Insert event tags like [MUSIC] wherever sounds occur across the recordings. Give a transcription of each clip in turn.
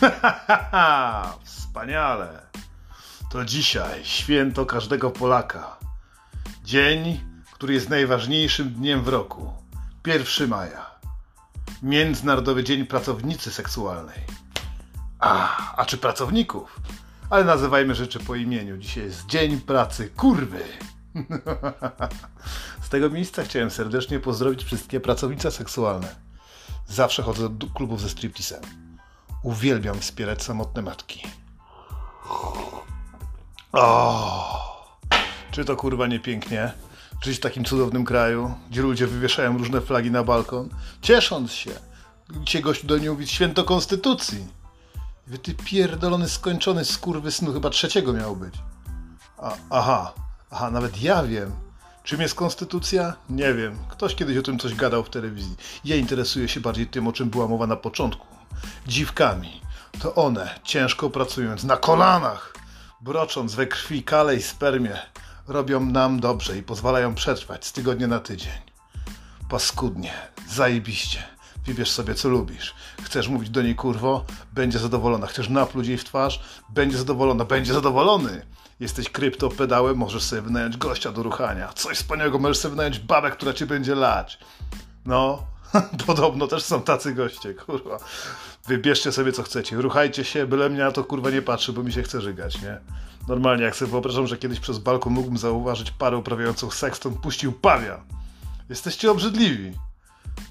[LAUGHS] Wspaniale. To dzisiaj święto każdego Polaka. Dzień, który jest najważniejszym dniem w roku. 1 maja. Międzynarodowy Dzień Pracownicy Seksualnej. A, a czy pracowników? Ale nazywajmy rzeczy po imieniu. Dzisiaj jest Dzień Pracy Kurwy. [LAUGHS] Z tego miejsca chciałem serdecznie pozdrowić wszystkie pracownice seksualne. Zawsze chodzę do klubów ze stripteasem. Uwielbiam wspierać samotne matki. O, czy to kurwa nie pięknie? Żyć w takim cudownym kraju, gdzie ludzie wywieszają różne flagi na balkon, ciesząc się. Dzisiaj gościu do niej mówić święto konstytucji. Wy ty pierdolony, skończony snu chyba trzeciego miał być. A, aha, aha, nawet ja wiem. Czym jest konstytucja? Nie wiem. Ktoś kiedyś o tym coś gadał w telewizji. Ja interesuję się bardziej tym, o czym była mowa na początku. Dziwkami. To one, ciężko pracując, na kolanach, brocząc we krwi kale i spermię, robią nam dobrze i pozwalają przetrwać z tygodnia na tydzień. Paskudnie, zajebiście. Wybierz sobie, co lubisz. Chcesz mówić do niej kurwo? Będzie zadowolona. Chcesz napluć jej w twarz? Będzie zadowolona. Będzie zadowolony. Jesteś kryptopedałem, możesz sobie wynająć gościa do ruchania. Coś wspaniałego, możesz sobie wynająć babę, która cię będzie lać. No, [LAUGHS] podobno też są tacy goście, kurwa. Wybierzcie sobie, co chcecie. Ruchajcie się, byle mnie na to, kurwa, nie patrzy, bo mi się chce żygać, nie? Normalnie, jak sobie wyobrażam, że kiedyś przez balkon mógłbym zauważyć parę uprawiającą seks, to puścił pawia. Jesteście obrzydliwi.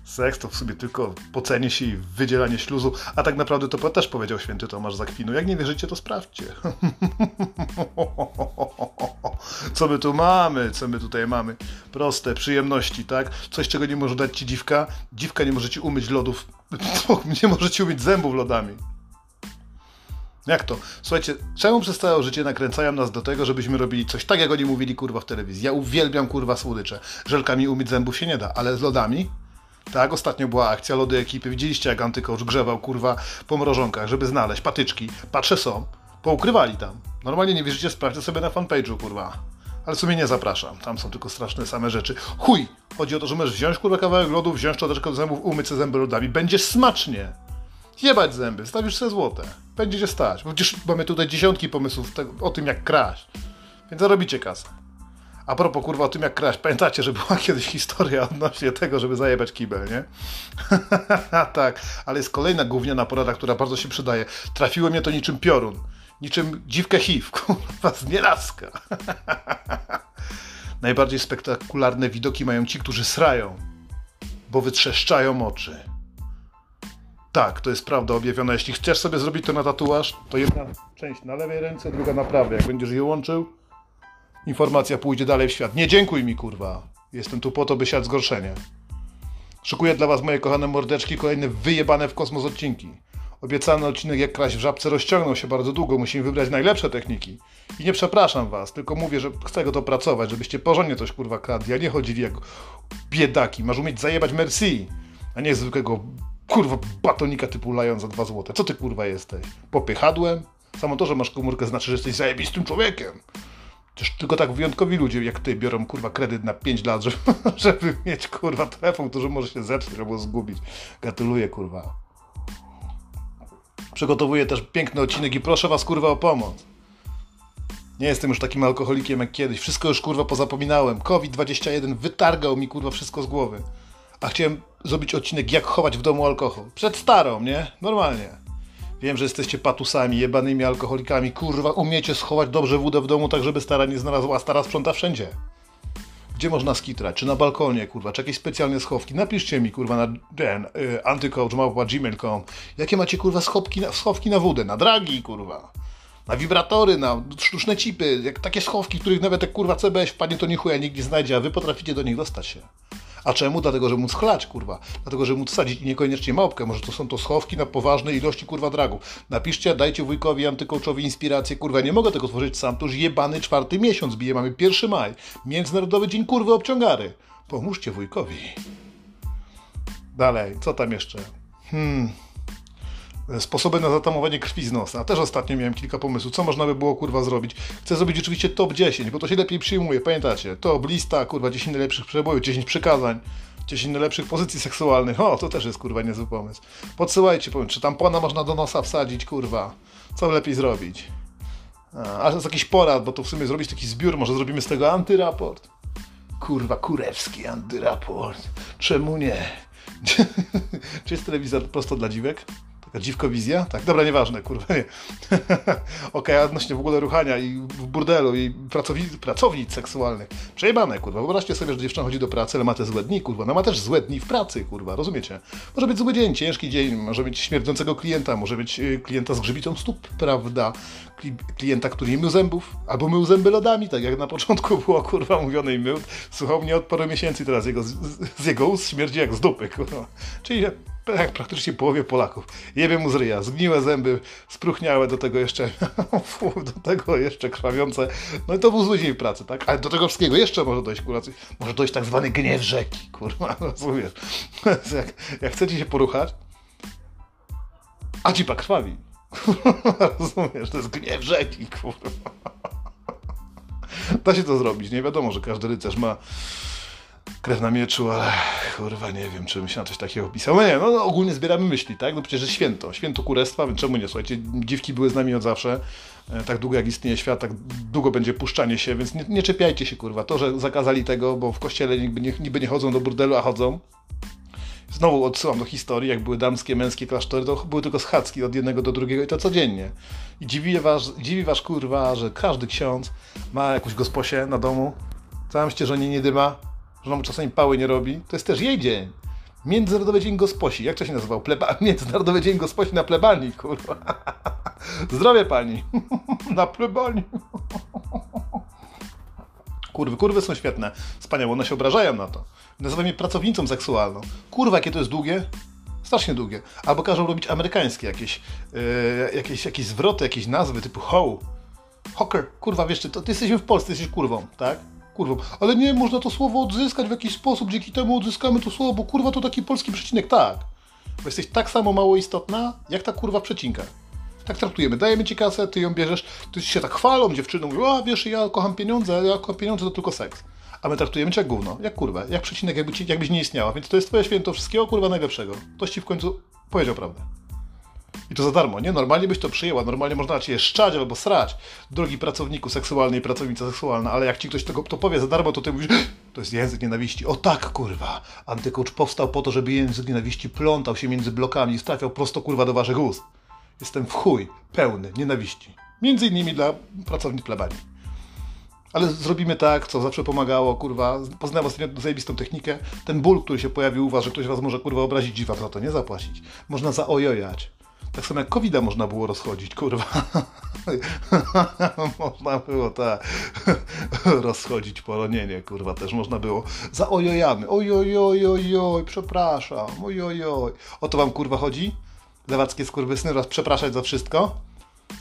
Seks to w sobie tylko pocenie się i wydzielanie śluzu, a tak naprawdę to też powiedział święty Tomasz Zakwinu. Jak nie wierzycie, to sprawdźcie. [LAUGHS] Co my tu mamy? Co my tutaj mamy? Proste, przyjemności, tak? Coś, czego nie może dać ci dziwka. Dziwka nie może ci umyć lodów. [LAUGHS] Nie może ci umyć zębów lodami. Jak to? Słuchajcie, czemu przez całe życie nakręcają nas do tego, żebyśmy robili coś tak, jak oni mówili kurwa w telewizji? Ja uwielbiam kurwa słodycze. Żelkami umyć zębów się nie da, ale z lodami? Tak, ostatnio była akcja lody ekipy. Widzieliście, jak antykosz grzewał, kurwa, po mrożonkach, żeby znaleźć patyczki. Patrzę, są. Poukrywali tam. Normalnie nie wierzycie, sprawdźcie sobie na fanpage'u, kurwa. Ale w sumie nie zapraszam. Tam są tylko straszne same rzeczy. Chuj! Chodzi o to, że możesz wziąć, kurwa, kawałek lodu, wziąć szczoteczkę do zębów, umyć sobie zęby lodami. Będziesz smacznie. Jebać zęby, stawisz sobie złote. Będzie się stać. Bo przecież mamy tutaj dziesiątki pomysłów o tym, jak kraść. Więc zarobicie kasę. A propos kurwa o tym jak kraść, pamiętacie, że była [LAUGHS] kiedyś historia odnośnie tego, żeby zajebać kibel, nie? [LAUGHS] tak, ale jest kolejna gówniana porada, która bardzo się przydaje. Trafiło mnie to niczym piorun. Niczym dziwkę HIV, [LAUGHS] kurwa, z nielaska. Najbardziej spektakularne widoki mają ci, którzy srają, bo wytrzeszczają oczy. Tak, to jest prawda objawiona. Jeśli chcesz sobie zrobić to na tatuaż, to jedna część na lewej ręce, druga na prawej. Jak będziesz je łączył, informacja pójdzie dalej w świat. Nie dziękuj mi, kurwa. Jestem tu po to, by siać zgorszenie. Szykuję dla was, moje kochane mordeczki, kolejne wyjebane w kosmos odcinki. Obiecany odcinek jak kraść w żabce rozciągnął się bardzo długo, musimy wybrać najlepsze techniki. I nie przepraszam was, tylko mówię, że chcę go dopracować, żebyście porządnie coś kurwa kradli, a nie chodzili jak biedaki. Masz umieć zajebać merci, a nie zwykłego kurwa batonika typu lajon za dwa złote. Co ty kurwa jesteś? Popychadłem? Samo to, że masz komórkę znaczy, że jesteś zajebistym człowiekiem. Tylko tak wyjątkowi ludzie jak ty biorą kurwa kredyt na 5 lat, żeby, [LAUGHS] żeby mieć kurwa telefon, który może się zepsuć albo zgubić. Gratuluję kurwa. Przygotowuję też piękny odcinek i proszę was kurwa o pomoc. Nie jestem już takim alkoholikiem jak kiedyś. Wszystko już kurwa pozapominałem. COVID-21 wytargał mi kurwa wszystko z głowy. A chciałem zrobić odcinek jak chować w domu alkohol. Przed starą, nie? Normalnie. Wiem, że jesteście patusami, jebanymi alkoholikami. Kurwa, umiecie schować dobrze wódę w domu, tak żeby stara nie znalazła, a stara sprząta wszędzie. Gdzie można skitrać? Czy na balkonie, kurwa? Czy jakieś specjalne schowki? Napiszcie mi, kurwa, na ten, y, antycoach.gmail.com Jakie macie, kurwa, schowki na, schowki na wódę? Na dragi, kurwa. Na wibratory, na sztuczne cipy. Jak takie schowki, których nawet jak, kurwa, CBS wpadnie, to ni chuja nikt nie znajdzie, a wy potraficie do nich dostać się. A czemu? Dlatego, że móc chlać, kurwa. Dlatego, że móc sadzić niekoniecznie małpkę. Może to są to schowki na poważne ilości, kurwa, dragów. Napiszcie, dajcie wujkowi antykołczowi inspirację, kurwa. Nie mogę tego tworzyć sam, to już jebany czwarty miesiąc bije. Mamy 1 maj. Międzynarodowy Dzień Kurwy Obciągary. Pomóżcie wujkowi. Dalej, co tam jeszcze? Hmm sposoby na zatamowanie krwi z nosa. Też ostatnio miałem kilka pomysłów, co można by było kurwa zrobić. Chcę zrobić oczywiście top 10, bo to się lepiej przyjmuje, pamiętacie? Top, lista, kurwa, 10 najlepszych przebojów, 10 przykazań. 10 najlepszych pozycji seksualnych. O, to też jest kurwa niezły pomysł. Podsyłajcie, powiem, czy tampona można do nosa wsadzić, kurwa. Co lepiej zrobić? A, a to jest jakiś porad, bo to w sumie zrobić taki zbiór, może zrobimy z tego antyraport. Kurwa, kurewski antyraport. Czemu nie? [LAUGHS] Czy jest telewizor prosto dla dziwek? Dziwkowizja? Tak, dobra, nieważne, kurwa, nie. [LAUGHS] Okej, okay, odnośnie w ogóle ruchania i w burdelu i pracownic, pracownic seksualnych. Przejebane, kurwa. Wyobraźcie sobie, że dziewczyna chodzi do pracy, ale ma te złe dni, kurwa. No ma też złe dni w pracy, kurwa, rozumiecie? Może być zły dzień, ciężki dzień, może być śmierdzącego klienta, może być y, klienta z grzybitą stóp, prawda? Klienta, który nie mył zębów, albo mył zęby lodami, tak jak na początku [LAUGHS] było, kurwa, mówione i mył. Słuchał mnie od paru miesięcy, teraz jego, z, z jego ust śmierdzi jak z dupy, kurwa. Czyli [LAUGHS] jak praktycznie połowie Polaków. Jebie mu z ryja, zgniłe zęby, spruchniałe, do tego jeszcze [LAUGHS] do tego jeszcze krwawiące. No i to był zły dzień pracy, tak? Ale do tego wszystkiego jeszcze może dojść, kurwa, może dojść tak zwany gniew rzeki, [LAUGHS] kurwa, rozumiesz? jak, jak chcecie się poruchać, a cipa krwawi. rozumiesz, to jest gniew rzeki, kurwa. Da się to zrobić, nie wiadomo, że każdy rycerz ma krew na mieczu, ale kurwa nie wiem, czy bym się na coś takiego opisał. No nie, no, no ogólnie zbieramy myśli, tak? No przecież jest święto, święto kurestwa, więc czemu nie? Słuchajcie, dziwki były z nami od zawsze, e, tak długo jak istnieje świat, tak długo będzie puszczanie się, więc nie, nie czepiajcie się, kurwa. To, że zakazali tego, bo w kościele niby nie, niby nie chodzą do burdelu, a chodzą. Znowu odsyłam do historii, jak były damskie, męskie klasztory, to były tylko schadzki od jednego do drugiego i to codziennie. I dziwi was, dziwi was kurwa, że każdy ksiądz ma jakąś gosposię na domu, całym ścieżonie nie dyma, Żona mu czasami pały nie robi. To jest też jej dzień. Międzynarodowy Dzień Gosposi. Jak to się nazywał? Pleba... [LAUGHS] Międzynarodowy Dzień Gosposi na plebanii, kurwa. [LAUGHS] Zdrowie pani. [LAUGHS] na plebanii. Kurwy, kurwy są świetne. Wspaniałe, one się obrażają na to. Nazywa mnie pracownicą seksualną. Kurwa, jakie to jest długie? Strasznie długie. Albo każą robić amerykańskie jakieś, yy, jakieś, jakieś zwroty, jakieś nazwy typu ho. Hocker. Kurwa, wiesz, to ty jesteśmy w Polsce, jesteś kurwą, tak? Kurwą. Ale nie, można to słowo odzyskać w jakiś sposób, dzięki temu odzyskamy to słowo, bo kurwa to taki polski przecinek. Tak. Bo jesteś tak samo mało istotna, jak ta kurwa w przecinkach. Tak traktujemy. Dajemy ci kasę, ty ją bierzesz, ty się tak chwalą, dziewczyną mówią, a wiesz, ja kocham pieniądze, ja kocham pieniądze, to tylko seks. A my traktujemy cię jak gówno, jak kurwa, jak przecinek, jakby ci, jakbyś nie istniała. Więc to jest twoje święto wszystkiego, kurwa, najlepszego. Ktoś ci w końcu powiedział prawdę. To za darmo, nie? Normalnie byś to przyjęła, normalnie można cię szczać albo srać, drogi pracowniku seksualny i pracownica seksualna, ale jak ci ktoś tego to powie za darmo, to ty mówisz, to jest język nienawiści. O tak, kurwa! Antycoach powstał po to, żeby język nienawiści plątał się między blokami i trafiał prosto, kurwa, do waszych ust. Jestem w chuj, pełny nienawiści. Między innymi dla pracownic plebanii. Ale zrobimy tak, co zawsze pomagało, kurwa. Poznałem ostatnio zajebistą technikę. Ten ból, który się pojawił u was, że ktoś was może, kurwa, obrazić wam za to nie zapłacić. Można zaojojać. Tak samo jak covid można było rozchodzić, kurwa. [LAUGHS] można było tak [LAUGHS] rozchodzić poronienie, kurwa, też można było. Za ojojamy. Ojojojojoj, przepraszam. Ojojoj. O to wam kurwa chodzi? Lewackie skurwysyny raz przepraszać za wszystko?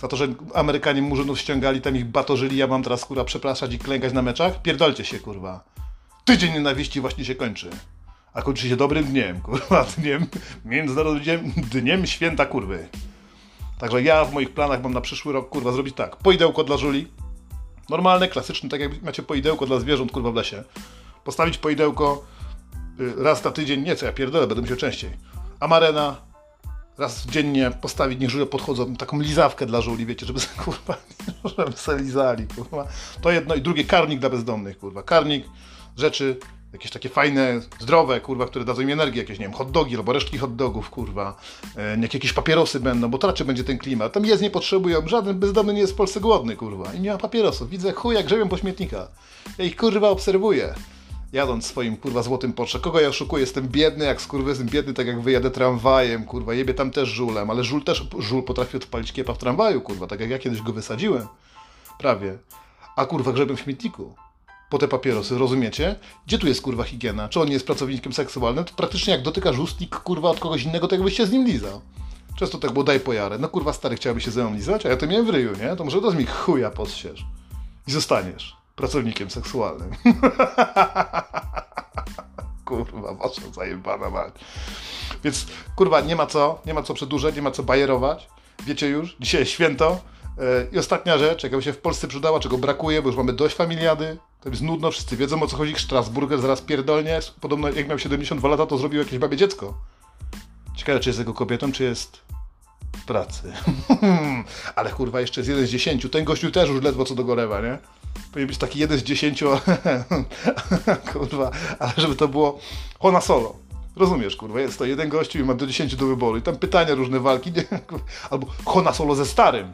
Za to, że Amerykanie murzynów ściągali, tam ich batorzyli, ja mam teraz kurwa przepraszać i klękać na meczach? Pierdolcie się kurwa. Tydzień nienawiści właśnie się kończy a kończy się dobrym dniem, kurwa, [LAUGHS] dniem, międzynarodowym dniem święta kurwy. Także ja w moich planach mam na przyszły rok, kurwa, zrobić tak, poidełko dla żuli, normalne, klasyczne, tak jak macie poidełko dla zwierząt, kurwa, w lesie. Postawić poidełko y, raz na tydzień, nie co ja pierdolę, będę musiał częściej. Amarena, raz dziennie postawić, niech żule podchodzą, taką lizawkę dla żuli, wiecie, żeby [LAUGHS] kurwa, żeby se lizali, kurwa. To jedno i drugie, karnik dla bezdomnych, kurwa. Karnik, rzeczy jakieś takie fajne, zdrowe, kurwa, które dadzą mi energię, jakieś, nie wiem, hot dogi albo resztki hot dogów, kurwa, e, jak jakieś papierosy będą, bo to raczej będzie ten klimat. Tam jest nie potrzebują, żaden bezdomny nie jest w Polsce głodny, kurwa, i nie ma papierosów. Widzę chuja grzebią po śmietnika. Ja ich, kurwa, obserwuję. Jadąc swoim, kurwa, złotym Porsche. Kogo ja oszukuję? Jestem biedny jak jestem biedny tak jak wyjadę tramwajem, kurwa, jebie tam też żulem, ale żul też, żul potrafi odpalić kiepa w tramwaju, kurwa, tak jak ja kiedyś go wysadziłem. Prawie. A kurwa grzebem w śmietniku po te papierosy, rozumiecie? Gdzie tu jest kurwa higiena? Czy on nie jest pracownikiem seksualnym? To praktycznie jak dotykasz ustnik kurwa od kogoś innego, to jakbyś się z nim lizał. Często tak było, daj pojarę. No kurwa stary, chciałby się ze mną lizać, a ja to miałem w ryju, nie? To może to mi chuja podsiesz. I zostaniesz pracownikiem seksualnym. [LAUGHS] kurwa, wasza zajebana mać. Więc kurwa, nie ma co, nie ma co przedłużać, nie ma co bajerować. Wiecie już, dzisiaj jest święto, I ostatnia rzecz, jaka by się w Polsce przydała, czego brakuje, bo już mamy dość familiady, to jest nudno, wszyscy wiedzą o co chodzi, Strasburger zaraz pierdolnie, podobno jak miał 72 lata, to zrobił jakieś babie dziecko. Ciekawe, czy jest jego kobietą, czy jest w pracy. [LAUGHS] Ale kurwa, jeszcze jest jeden z dziesięciu, ten gościu też już ledwo co do golewa, nie? Powinien być taki jeden z dziesięciu, [LAUGHS] kurwa, ale żeby to było Hona Solo. Rozumiesz, kurwa, jest to jeden gościu i ma do 10 do wyboru. I tam pytania, różne walki, nie? [LAUGHS] Albo Hona Solo ze starym.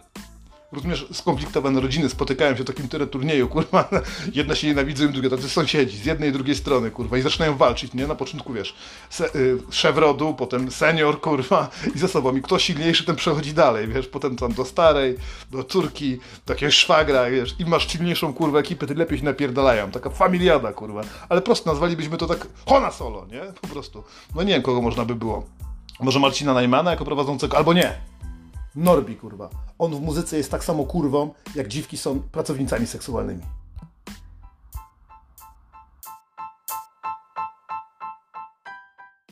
Rozumiesz, skonfliktowane rodziny spotykają się w takim tyle turnieju, kurwa. [LAUGHS] Jedna się nienawidzą, druga tacy sąsiedzi z jednej i drugiej strony, kurwa. I zaczynają walczyć, nie? Na początku, wiesz, se, y, szef rodu, potem senior, kurwa. I ze sobą. I kto silniejszy, ten przechodzi dalej, wiesz. Potem tam do starej, do córki, do szwagra, wiesz. Im masz silniejszą, kurwa, ekipę, ty lepiej się napierdalają. Taka familiada, kurwa. Ale prosto nazwalibyśmy to tak Hona Solo, nie? Po prostu. No nie wiem, kogo można by było. Może Marcina Najmana jako prowadzącego, albo nie. Norbi, kurwa. On w muzyce jest tak samo kurwą, jak dziwki są pracownicami seksualnymi.